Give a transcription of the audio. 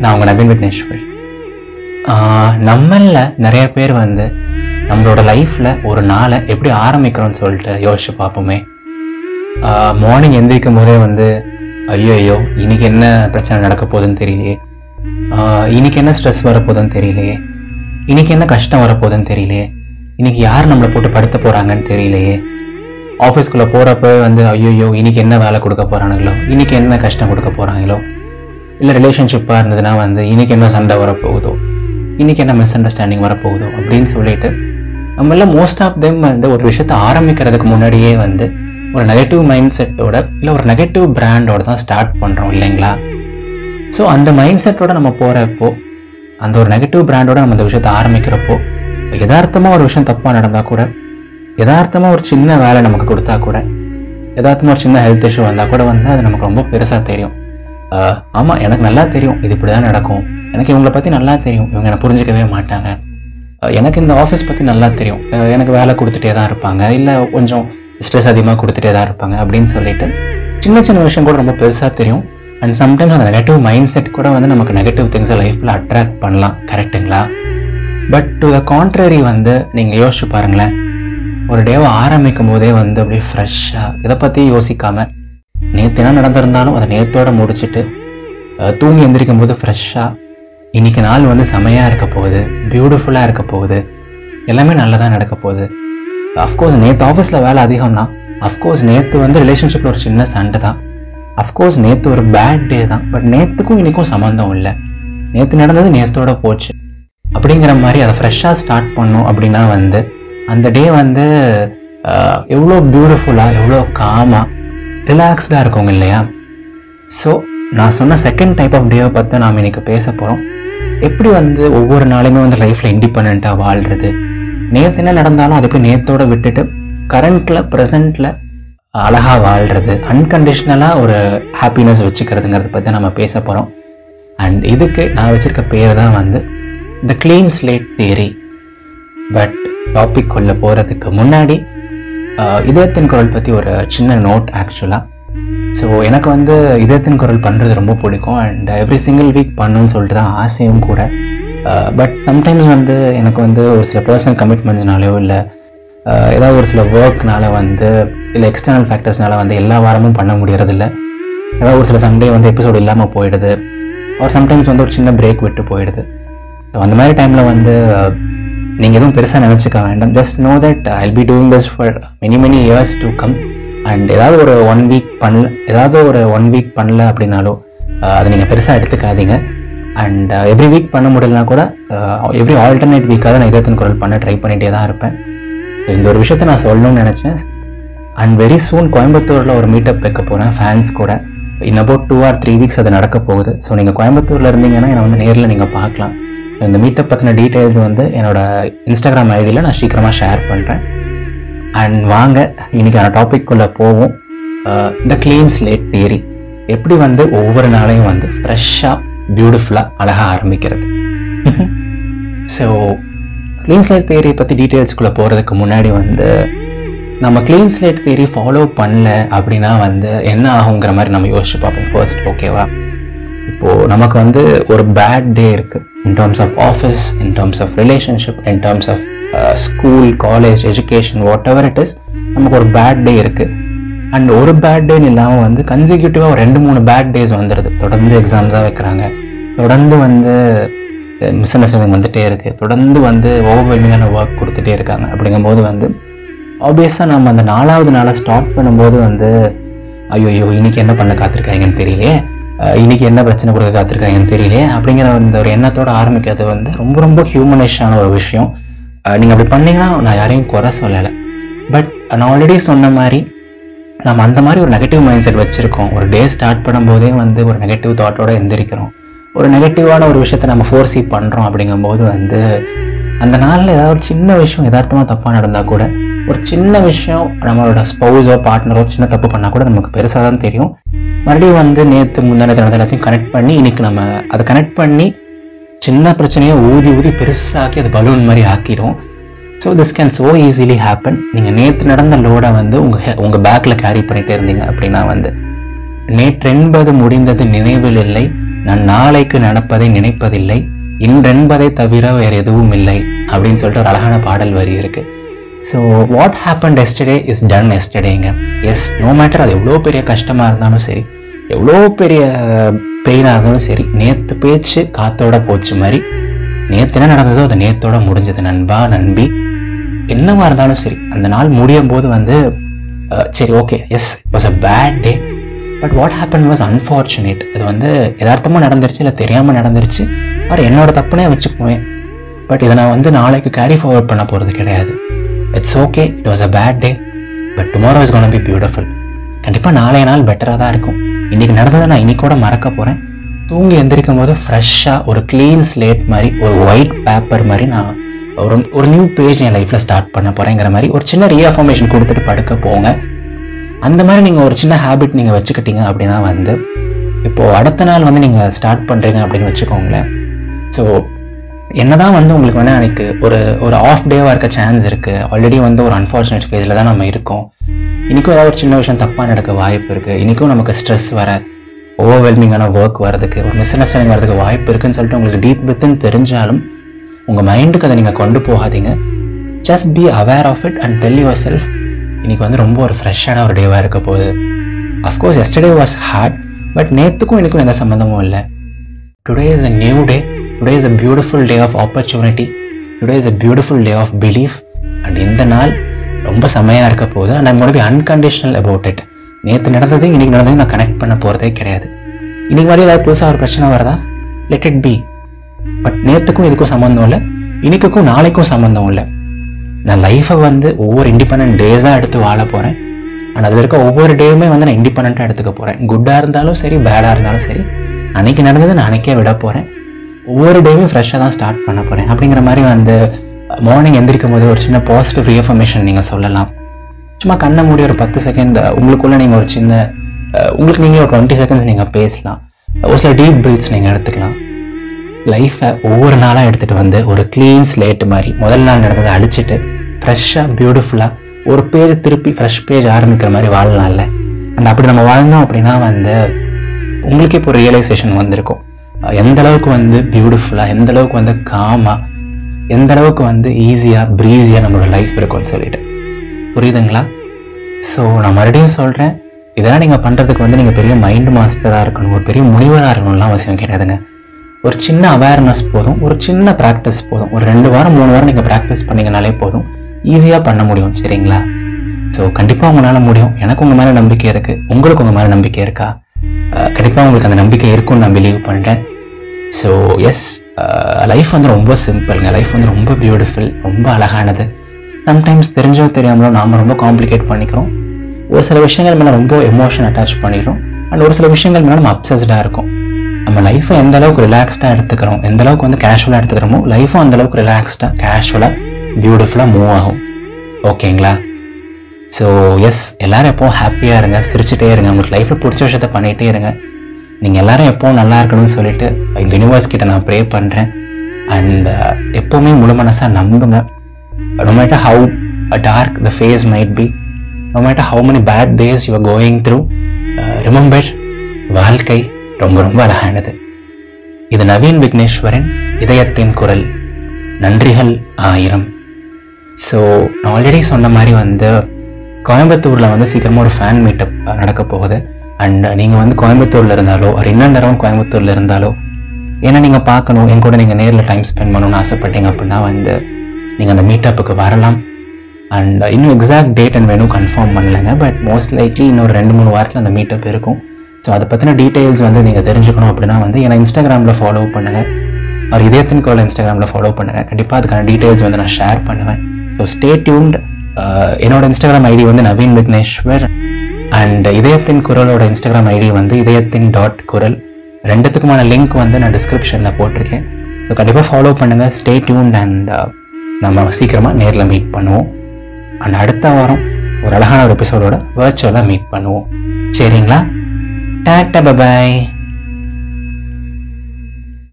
நான் உங்கள் நவீன் விக்னேஸ்வர் நம்மளில் நிறைய பேர் வந்து நம்மளோட லைஃப்பில் ஒரு நாளை எப்படி ஆரம்பிக்கிறோம்னு சொல்லிட்டு யோசிச்சு பார்ப்போமே. மார்னிங் எந்திரிக்கும் போதே வந்து ஐயோ ஐயோ இன்றைக்கி என்ன பிரச்சனை நடக்க போகுதுன்னு தெரியலையே. இன்றைக்கி இன்னைக்கு என்ன ஸ்ட்ரெஸ் வரப்போகுதுன்னு தெரியலையே. இன்னைக்கு என்ன கஷ்டம் வரப்போகுதுன்னு தெரியலையே. இன்றைக்கி யார் நம்மளை போட்டு படுத்த போகிறாங்கன்னு தெரியலையே. ஆஃபீஸ்க்குள்ளே போகிறப்ப வந்து ஐயோ இன்னைக்கு என்ன வேலை கொடுக்க போகிறானுங்களோ இன்னைக்கு என்ன கஷ்டம் கொடுக்க போகிறாங்களோ இல்லை ரிலேஷன்ஷிப்பாக இருந்ததுன்னா வந்து இன்னைக்கு என்ன சண்டை வரப்போகுதோ இன்னைக்கு என்ன மிஸ் அண்டர்ஸ்டாண்டிங் வரப்போகுதோ அப்படின்னு சொல்லிட்டு நம்ம மோஸ்ட் ஆஃப் தெம் வந்து ஒரு விஷயத்த ஆரம்பிக்கிறதுக்கு முன்னாடியே வந்து ஒரு நெகட்டிவ் மைண்ட் செட்டோட இல்லை ஒரு நெகட்டிவ் பிராண்டோட தான் ஸ்டார்ட் பண்ணுறோம் இல்லைங்களா? ஸோ அந்த மைண்ட் செட்டோட நம்ம போகிறப்போ அந்த ஒரு நெகட்டிவ் பிராண்டோட நம்ம அந்த விஷயத்தை ஆரம்பிக்கிறப்போ யதார்த்தமாக ஒரு விஷயம் தப்பாக நடந்தால் கூட யதார்த்தமாக ஒரு சின்ன வேலை நமக்கு கொடுத்தா கூட யதார்த்தமாக ஒரு சின்ன ஹெல்த் இஷ்யூ வந்தால் கூட வந்து அது நமக்கு ரொம்ப பெருசாக தெரியும். ஆமாம் எனக்கு நல்லா தெரியும். இது இப்படி தான் நடக்கும். எனக்கு இவங்கள பற்றி நல்லா தெரியும். இவங்க என்னை புரிஞ்சிக்கவே மாட்டாங்க. எனக்கு இந்த ஆஃபீஸ் பற்றி நல்லா தெரியும். எனக்கு வேலை கொடுத்துட்டே தான் இருப்பாங்க. இல்லை கொஞ்சம் ஸ்ட்ரெஸ் அதிகமாக கொடுத்துட்டே தான் இருப்பாங்க அப்படின்னு சொல்லிட்டு சின்ன சின்ன விஷயம் கூட ரொம்ப பெருசாக தெரியும். அண்ட் சம்டைம்ஸ் அந்த நெகட்டிவ் மைண்ட் செட் கூட வந்து நமக்கு நெகட்டிவ் திங்ஸை லைஃப்பில் அட்ராக்ட் பண்ணலாம். கரெக்ட்டுங்களா பட் டு த கான்ட்ரரி வந்து நீங்கள் யோசிச்சு பாருங்களேன். ஒரு டேவை ஆரம்பிக்கும் போதே வந்து அப்படியே ஃப்ரெஷ்ஷாக இதை பற்றி யோசிக்காமல் நேற்று என்ன நடந்திருந்தாலும் அதை நேற்றோட முடிச்சுட்டு தூங்கி எந்திரிக்கும் போது ஃப்ரெஷ்ஷாக இன்னைக்கு நாள் வந்து செமையாக இருக்க போகுது பியூட்டிஃபுல்லாக இருக்க போகுது எல்லாமே நல்லதாக நடக்க போகுது. அஃப்கோர்ஸ் நேற்று ஆஃபீஸில் வேலை அதிகம் தான் அஃப்கோர்ஸ் நேற்று வந்து ரிலேஷன்ஷிப்பில் ஒரு சின்ன சண்டை தான். அஃப்கோர்ஸ் நேற்று ஒரு பேட் டே தான் பட் நேற்றுக்கும் இன்னைக்கும் சம்மந்தம் இல்லை. நேற்று நடந்தது நேற்றோட போச்சு. அப்படிங்கிற மாதிரி அதை ஃப்ரெஷ்ஷாக ஸ்டார்ட் பண்ணும் அப்படின்னா வந்து அந்த டே வந்து எவ்வளோ பியூட்டிஃபுல்லாக எவ்வளோ காமாக ரிலாக்ஸ்டாக இருக்குங்க இல்லையா? ஸோ நான் சொன்ன செகண்ட் டைப் ஆஃப் டேவை பற்றி நாம் இன்னைக்கு பேச போகிறோம் எப்படி வந்து ஒவ்வொரு நாளுமே வந்து லைஃப்பில் இண்டிபெண்ட்டாக வாழ்கிறது நேற்று என்ன நடந்தாலும் அதை போய் நேத்தோட விட்டுட்டு கரண்ட்டில் ப்ரெசண்ட்டில் அழகாக வாழ்கிறது அன்கண்டிஷ்னலாக ஒரு ஹாப்பினஸ் வச்சுக்கிறதுங்கிறத பற்றி நம்ம பேச போகிறோம் அண்ட் இதுக்கு நான் வச்சுருக்க பேர் தான் வந்து the clean slate theory but topic உள்ள போகிறதுக்கு முன்னாடி இதயத்தின் குரல் பற்றி ஒரு சின்ன நோட் ஆக்சுவலாக ஸோ எனக்கு வந்து இதயத்தின் குரல் பண்ணுறது ரொம்ப பிடிக்கும் அண்ட் எவ்ரி சிங்கிள் வீக் பண்ணணும்னு சொல்லிட்டு தான் ஆசையும் கூட. பட் சம்டைம்ஸ் வந்து எனக்கு வந்து ஒரு சில பர்சனல் கமிட்மெண்ட்ஸ்னாலேயோ இல்லை ஏதாவது ஒரு சில ஒர்க்னால வந்து இல்லை எக்ஸ்டர்னல் ஃபேக்டர்ஸ்னால வந்து எல்லா வாரமும் பண்ண முடியறதில்ல. ஏதாவது ஒரு சில சண்டே வந்து எபிசோடு இல்லாமல் போயிடுது. ஒரு சம்டைம்ஸ் வந்து ஒரு சின்ன பிரேக் விட்டு போயிடுது. ஸோ அந்த மாதிரி டைமில் வந்து நீங்கள் எதுவும் பெருசாக நினச்சிக்க வேண்டாம். Just know that I be doing this for many many years to come and ஏதாவது ஒரு ஒன் வீக் பண்ணல ஏதாவது ஒரு ஒன் வீக் பண்ணல அப்படின்னாலோ அதை நீங்கள் பெருசாக எடுத்துக்காதீங்க. அண்ட் எவ்ரி வீக் பண்ண முடியலனா கூட எவ்ரி ஆல்டர்னேட் வீக்காக நான் இதயத்தின் குரல் பண்ண ட்ரை பண்ணிகிட்டே தான் இருப்பேன். இந்த ஒரு விஷயத்த நான் சொல்லணும்னு நினச்சேன். அண்ட் வெரி சூன் கோயம்புத்தூரில் ஒரு மீட்டப் வைக்க போகிறேன் ஃபேன்ஸ் கூட. In about two or three weeks அது நடக்க போகுது. ஸோ நீங்கள் கோயம்புத்தூரில் இருந்தீங்கன்னா என்னை வந்து நேரில் நீங்கள் பார்க்கலாம். இந்த மீட்டப் பற்றின டீட்டெயில்ஸ் வந்து என்னோட இன்ஸ்டாகிராம் ஐடியில் நான் சீக்கிரமாக ஷேர் பண்ணுறேன் அண்ட் வாங்க இன்னைக்கான டாபிக்குள்ளே போவோம். இந்த க்ளீன் ஸ்லேட் தியரி எப்படி வந்து ஒவ்வொரு நாளையும் வந்து ஃப்ரெஷ்ஷாக பியூட்டிஃபுல்லாக அழகாக ஆரம்பிக்கிறது? ஸோ க்ளீன் ஸ்லேட் தியரி பற்றி டீட்டெயில்ஸ்குள்ளே போகிறதுக்கு முன்னாடி வந்து நம்ம க்ளீன் ஸ்லேட் தியரி ஃபாலோ பண்ணல அப்படின்னா வந்து என்ன ஆகுங்கிற மாதிரி நம்ம யோசிச்சு பார்ப்போம். ஃபர்ஸ்ட் ஓகேவா இப்போது நமக்கு வந்து ஒரு பேட் டே இருக்குது in terms of office in terms of relationship in terms of school college education whatever it is நமக்கு ஒரு பேட் டே இருக்குது அண்ட் ஒரு பேட் டேன்னு இல்லாமல் வந்து கன்சிக்யூட்டிவாக ஒரு ரெண்டு மூணு பேட் டேஸ் வந்துடுது தொடர்ந்து எக்ஸாம்ஸாக வைக்கிறாங்க. தொடர்ந்து வந்து uh, மிஸ் அண்டர்ஸ்டாண்டிங் வந்துகிட்டே இருக்குது தொடர்ந்து வந்து ஓவர்வெல்மிங்கான ஒர்க் கொடுத்துட்டே இருக்காங்க. அப்படிங்கும்போது வந்து ஆப்வியஸாக நம்ம அந்த நாலாவது நாளை ஸ்டார்ட் பண்ணும்போது வந்து ஐயோ ஐயோ இன்னைக்கு என்ன பண்ண காத்திருக்காங்கன்னு தெரியலையே. இன்றைக்கி இன்னைக்கு என்ன பிரச்சனை கொடுக்க காத்திருக்காங்கன்னு தெரியலையே. அப்படிங்கிற அந்த ஒரு எண்ணத்தோட ஆரம்பிக்கிறது வந்து ரொம்ப ரொம்ப ஹியூமனிஷான ஒரு விஷயம். நீங்கள் அப்படி பண்ணீங்கன்னா நான் யாரையும் குறை சொல்லலை. பட் நான் ஆல்ரெடி சொன்ன மாதிரி நம்ம அந்த மாதிரி ஒரு நெகட்டிவ் மைண்ட் செட் வச்சுருக்கோம். ஒரு டே ஸ்டார்ட் பண்ணும்போதே வந்து ஒரு நெகட்டிவ் தாட்டோடு எந்திரிக்கிறோம். ஒரு நெகட்டிவான ஒரு விஷயத்த நம்ம ஃபோர்ஸி பண்ணுறோம் அப்படிங்கும்போது வந்து அந்த நாளில் ஏதாவது ஒரு சின்ன விஷயம் எதார்த்தமாக தப்பாக நடந்தால் கூட ஒரு சின்ன விஷயம் நம்மளோட ஸ்பௌஸோ பார்ட்னரோ சின்ன தப்பு பண்ணால் கூட நமக்கு பெருசாக தான் தெரியும். மறுபடியும் வந்து நேற்று முந்தானத்தை நடந்த எல்லாத்தையும் கனெக்ட் பண்ணி இன்னைக்கு நம்ம அதை கனெக்ட் பண்ணி சின்ன பிரச்சனையை ஊதி ஊதி பெருசாக்கி அது பலூன் மாதிரி ஆக்கிடும் so this can so easily happen நீங்கள் நேற்று நடந்த லோடை வந்து உங்கள் உங்கள் பேக்கில் கேரி பண்ணிகிட்டே இருந்தீங்க அப்படின்னா வந்து நேற்றென்பது முடிந்தது நினைவில் இல்லை. நான் நாளைக்கு நடப்பதை நினைப்பதில்லை. இன்றென்பதை தவிர வேறு எதுவும் இல்லை. அப்படின்னு சொல்லிட்டு ஒரு அழகான பாடல் வரி இருக்கு. So what happen yesterday is done எஸ்டர்டேங்க yes no matter அது எவ்வளோ பெரிய கஷ்டமாக இருந்தாலும் சரி எவ்வளோ பெரிய பெயினாக இருந்தாலும் சரி நேற்று பேச்சு காத்தோட போச்சு மாதிரி நேற்று என்ன நடந்ததோ அது நேத்தோட முடிஞ்சது. நண்பா நண்பி என்னவா இருந்தாலும் சரி அந்த நாள் முடியும் போது வந்து சரி okay yes was a bad day but what happen was unfortunate அது வந்து எதார்த்தமாக நடந்துருச்சு இல்லை தெரியாமல் நடந்துருச்சு அவர் என்னோட தப்புனே வச்சுக்குவேன். பட் இதை நான் வந்து நாளைக்கு கேரி ஃபார்வர்ட் பண்ண போகிறது கிடையாது. It's okay it was a bad day but tomorrow is gonna be beautiful கண்டிப்பாக நாளைய நாள் பெட்டராக தான் இருக்கும். இன்றைக்கி நடந்ததை நான் இன்றைக்கூட மறக்க போகிறேன் தூங்கி எந்திரிக்கும் போது ஃப்ரெஷ்ஷாக ஒரு க்ளீன் ஸ்லேட் மாதிரி ஒரு ஒயிட் பேப்பர் மாதிரி நான் ஒரு ஒரு நியூ பேஜ் என் லைஃப்பில் ஸ்டார்ட் பண்ண போகிறேங்கிற மாதிரி ஒரு சின்ன ரீஅஃபர்மேஷன் கொடுத்துட்டு படுக்க போங்க. அந்த மாதிரி நீங்கள் ஒரு சின்ன ஹேபிட் நீங்கள் வச்சுக்கிட்டீங்க அப்படின்னா வந்து இப்போது அடுத்த நாள் வந்து நீங்கள் ஸ்டார்ட் பண்ணுறீங்க அப்படின்னு வச்சுக்கோங்களேன். ஸோ என்னதான் வந்து உங்களுக்கு வேணால் எனக்கு ஒரு ஒரு ஆஃப் டேவாக இருக்க சான்ஸ் இருக்குது ஆல்ரெடி வந்து ஒரு அன்ஃபார்ச்சுனேட் ஃபேஸில் தான் நம்ம இருக்கோம். இன்றைக்கும் ஏதாவது ஒரு சின்ன விஷயம் தப்பாக நடக்க வாய்ப்பு இருக்குது இன்றைக்கும் நமக்கு ஸ்ட்ரெஸ் வர ஓவர்வெல்மிங்கான ஒர்க் வரதுக்கு ஒரு மிஸ் அண்டர்ஸ்டாண்டிங் வரதுக்கு வாய்ப்பு இருக்குன்னு சொல்லிட்டு உங்களுக்கு டீப் வித்துன்னு தெரிஞ்சாலும் உங்கள் மைண்டுக்கு அதை நீங்கள் கொண்டு போகாதீங்க. Just be aware of it and tell yourself இன்னைக்கு வந்து ரொம்ப ஒரு ஃப்ரெஷ்ஷான ஒரு டேவாக இருக்க போகுது. Of course yesterday was hard but நேற்றுக்கும் எனக்கும் எந்த சம்மந்தமும் இல்லை. Today is a new day today is a beautiful day of opportunity today is a beautiful day of belief and இந்த நாள் ரொம்ப செம்மையாக இருக்க போது and I'm be unconditional about it நேற்று நடந்ததும் இன்னைக்கு நடந்தது நான் கனெக்ட் பண்ண போகிறதே கிடையாது. இன்றைக்கி மாதிரி ஏதாவது புதுசாக ஒரு பிரச்சனை வருதா? லெட் இட் பி பட் நேற்றுக்கும் இதுக்கும் சம்மந்தம் இல்லை. இன்னைக்குக்கும் நாளைக்கும் சம்மந்தம் இல்லை. நான் லைஃப்பை வந்து ஒவ்வொரு இண்டிபெண்ட் டேஸாக எடுத்து வாழ போகிறேன் அண்ட் அதில் இருக்க ஒவ்வொரு டேயுமே வந்து நான் இண்டிபெண்ட்டாக எடுத்துக்க போகிறேன் குட்டாக இருந்தாலும் சரி பேடாக இருந்தாலும் சரி அன்றைக்கி நடந்தது நான் அன்னைக்கே விட போகிறேன் ஒவ்வொரு டேவும் ஃப்ரெஷ்ஷாக தான் ஸ்டார்ட் பண்ண போகிறேன் அப்படிங்கிற மாதிரி வந்து மார்னிங் எந்திரிக்கும் போது ஒரு சின்ன பாசிட்டிவ் ரீஃபர்மேஷன் நீங்கள் சொல்லலாம். சும்மா கண்ணை மூடி ஒரு பத்து செகண்ட் உங்களுக்குள்ளே நீங்கள் ஒரு சின்ன உங்களுக்கு நீங்களே ஒரு டுவெண்ட்டி செகண்ட்ஸ் நீங்கள் பேசலாம். ஒரு சில டீப் பிரீத்ஸ் நீங்கள் எடுத்துக்கலாம். லைஃப்பை ஒவ்வொரு நாளாக எடுத்துகிட்டு வந்து ஒரு க்ளீன் ஸ்லேட் மாதிரி முதல் நாள் நடந்ததை அடிச்சுட்டு ஃப்ரெஷ்ஷாக பியூட்டிஃபுல்லாக ஒரு பேஜ் திருப்பி ஃப்ரெஷ் பேஜ் ஆரம்பிக்கிற மாதிரி வாழலாம்ல அண்ட் அப்படி நம்ம வாழ்ந்தோம் அப்படின்னா வந்து உங்களுக்கே இப்போ ரியலைசேஷன் வந்திருக்கும். எந்த அளவுக்கு வந்து பியூட்டிஃபுல்லாக எந்த அளவுக்கு வந்து காமாக எந்த அளவுக்கு வந்து ஈஸியாக ப்ரீஸியாக நம்மளோட லைஃப் இருக்கும்னு சொல்லிட்டு. புரியுதுங்களா? ஸோ நான் மறுபடியும் சொல்கிறேன் இதெல்லாம் நீங்கள் பண்ணுறதுக்கு வந்து நீங்கள் பெரிய மைண்ட் மாஸ்டராக இருக்கணும் ஒரு பெரிய முனிவராக இருக்கணும்லாம் அவசியம் கிடையாதுங்க. ஒரு சின்ன அவேர்னஸ் போதும் ஒரு சின்ன ப்ராக்டிஸ் போதும் ஒரு ரெண்டு வாரம் மூணு வாரம் நீங்கள் ப்ராக்டிஸ் பண்ணிங்கனாலே போதும் ஈஸியாக பண்ண முடியும் சரிங்களா? ஸோ கண்டிப்பாக உங்களால் முடியும். எனக்கு உங்கள் மேலே நம்பிக்கை இருக்குது உங்களுக்கு உங்கள் மேலே நம்பிக்கை இருக்கா? கண்டிப்பாக உங்களுக்கு அந்த நம்பிக்கை இருக்கும்னு நான் பிலீவ் பண்ணுறேன் ஸோ எஸ் லைஃப் வந்து ரொம்ப சிம்பிள்ங்க லைஃப் வந்து ரொம்ப பியூட்டிஃபுல் ரொம்ப அழகானது. சம்டைம்ஸ் தெரிஞ்சோ தெரியாமலோ நாம் ரொம்ப காம்ப்ளிகேட் பண்ணிக்கிறோம். ஒரு சில விஷயங்கள் மேலே ரொம்ப எமோஷன் அட்டாச் பண்ணிடுறோம் அண்ட் ஒரு சில விஷயங்கள் மேலே நம்ம அப்சஸ்டாக இருக்கும். நம்ம லைஃப்பை எந்த அளவுக்கு ரிலாக்ஸ்டாக எடுத்துக்கிறோம் எந்த அளவுக்கு வந்து கேஷுவலாக எடுத்துக்கிறோமோ லைஃப்பும் அந்த அளவுக்கு ரிலாக்ஸ்டாக கேஷுவலாக பியூட்டிஃபுல்லாக மூவ் ஆகும். ஓகேங்களா ஸோ எஸ் எல்லோரும் எப்போவும் ஹாப்பியாக இருங்க சிரிச்சுட்டே இருங்க. உங்களுக்கு லைஃப்பில் பிடிச்ச விஷயத்த பண்ணிகிட்டே இருங்க. நீங்கள் எல்லோரும் எப்போவும் நல்லா இருக்கணும்னு சொல்லிட்டு இந்த யூனிவர்ஸ் கிட்ட நான் ப்ரே பண்ணுறேன் அண்ட் uh, எப்போவுமே முழு மனசாக நம்புங்க. No matter how a dark the phase might be no matter how many bad days you're going through remember வாழ்க்கை ரொம்ப ரொம்ப அழகானது. இது நவீன் விக்னேஸ்வரன் இதயத்தின் குரல். நன்றிகள் ஆயிரம். ஸோ நான் ஆல்ரெடி சொன்ன மாதிரி வந்து கோயம்புத்தூரில் வந்து சீக்கிரமாக ஒரு ஃபேன் மீட்டப் நடக்க போகுது. அண்ட் uh, நீங்கள் வந்து கோயம்புத்தூரில் இருந்தாலோ ஒரு இன்னொன்று அரௌண்ட் கோயம்புத்தூரில் இருந்தாலோ ஏன்னா நீங்கள் பார்க்கணும் என் கூட நீங்கள் நேரில் டைம் ஸ்பெண்ட் பண்ணணும்னு ஆசைப்பட்டீங்க அப்படின்னா வந்து நீங்கள் அந்த மீட்டப்புக்கு வரலாம். அண்ட் uh, இன்னும் எக்ஸாக்ட் டேட் அண்ட் வேணும் கன்ஃபார்ம் பண்ணலைங்க பட் மோஸ்ட் லைக்லி இன்னொரு ரெண்டு மூணு வாரத்தில் அந்த மீட்டப் இருக்கும். ஸோ அதை பற்றின டீட்டெயில்ஸ் வந்து நீங்கள் தெரிஞ்சுக்கணும் அப்படின்னா வந்து என்னை இன்ஸ்டாகிராமில் ஃபாலோ பண்ணுங்கள் அவர் இதயத்தின் குரல் இன்ஸ்டாகிராமில் ஃபாலோ பண்ணுங்கள் கண்டிப்பாக அதுக்கான டீட்டெயில்ஸ் வந்து நான் ஷேர் பண்ணுவேன். ஸோ ஸ்டே டியூன்ட் Uh, என்னோட இன்ஸ்டாகிராம் ஐடி வந்து நவீன் விக்னேஸ்வர் அண்ட் இதயத்தின் குரலோட இன்ஸ்டாகிராம் ஐடி வந்து இதயத்தின் டாட் குரல். ரெண்டுத்துக்குமான லிங்க் வந்து நான் டிஸ்கிரிப்ஷனில் போட்டிருக்கேன். ஸோ கண்டிப்பாக ஃபாலோ பண்ணுங்கள் ஸ்டே டியூன்ட் அண்ட் uh, நம்ம சீக்கிரமாக நேரில் மீட் பண்ணுவோம். அண்ட் அடுத்த வாரம் ஒரு அழகான ஒரு எபிசோடோட வர்ச்சுவலாக மீட் பண்ணுவோம். சரிங்களா? Tata bye bye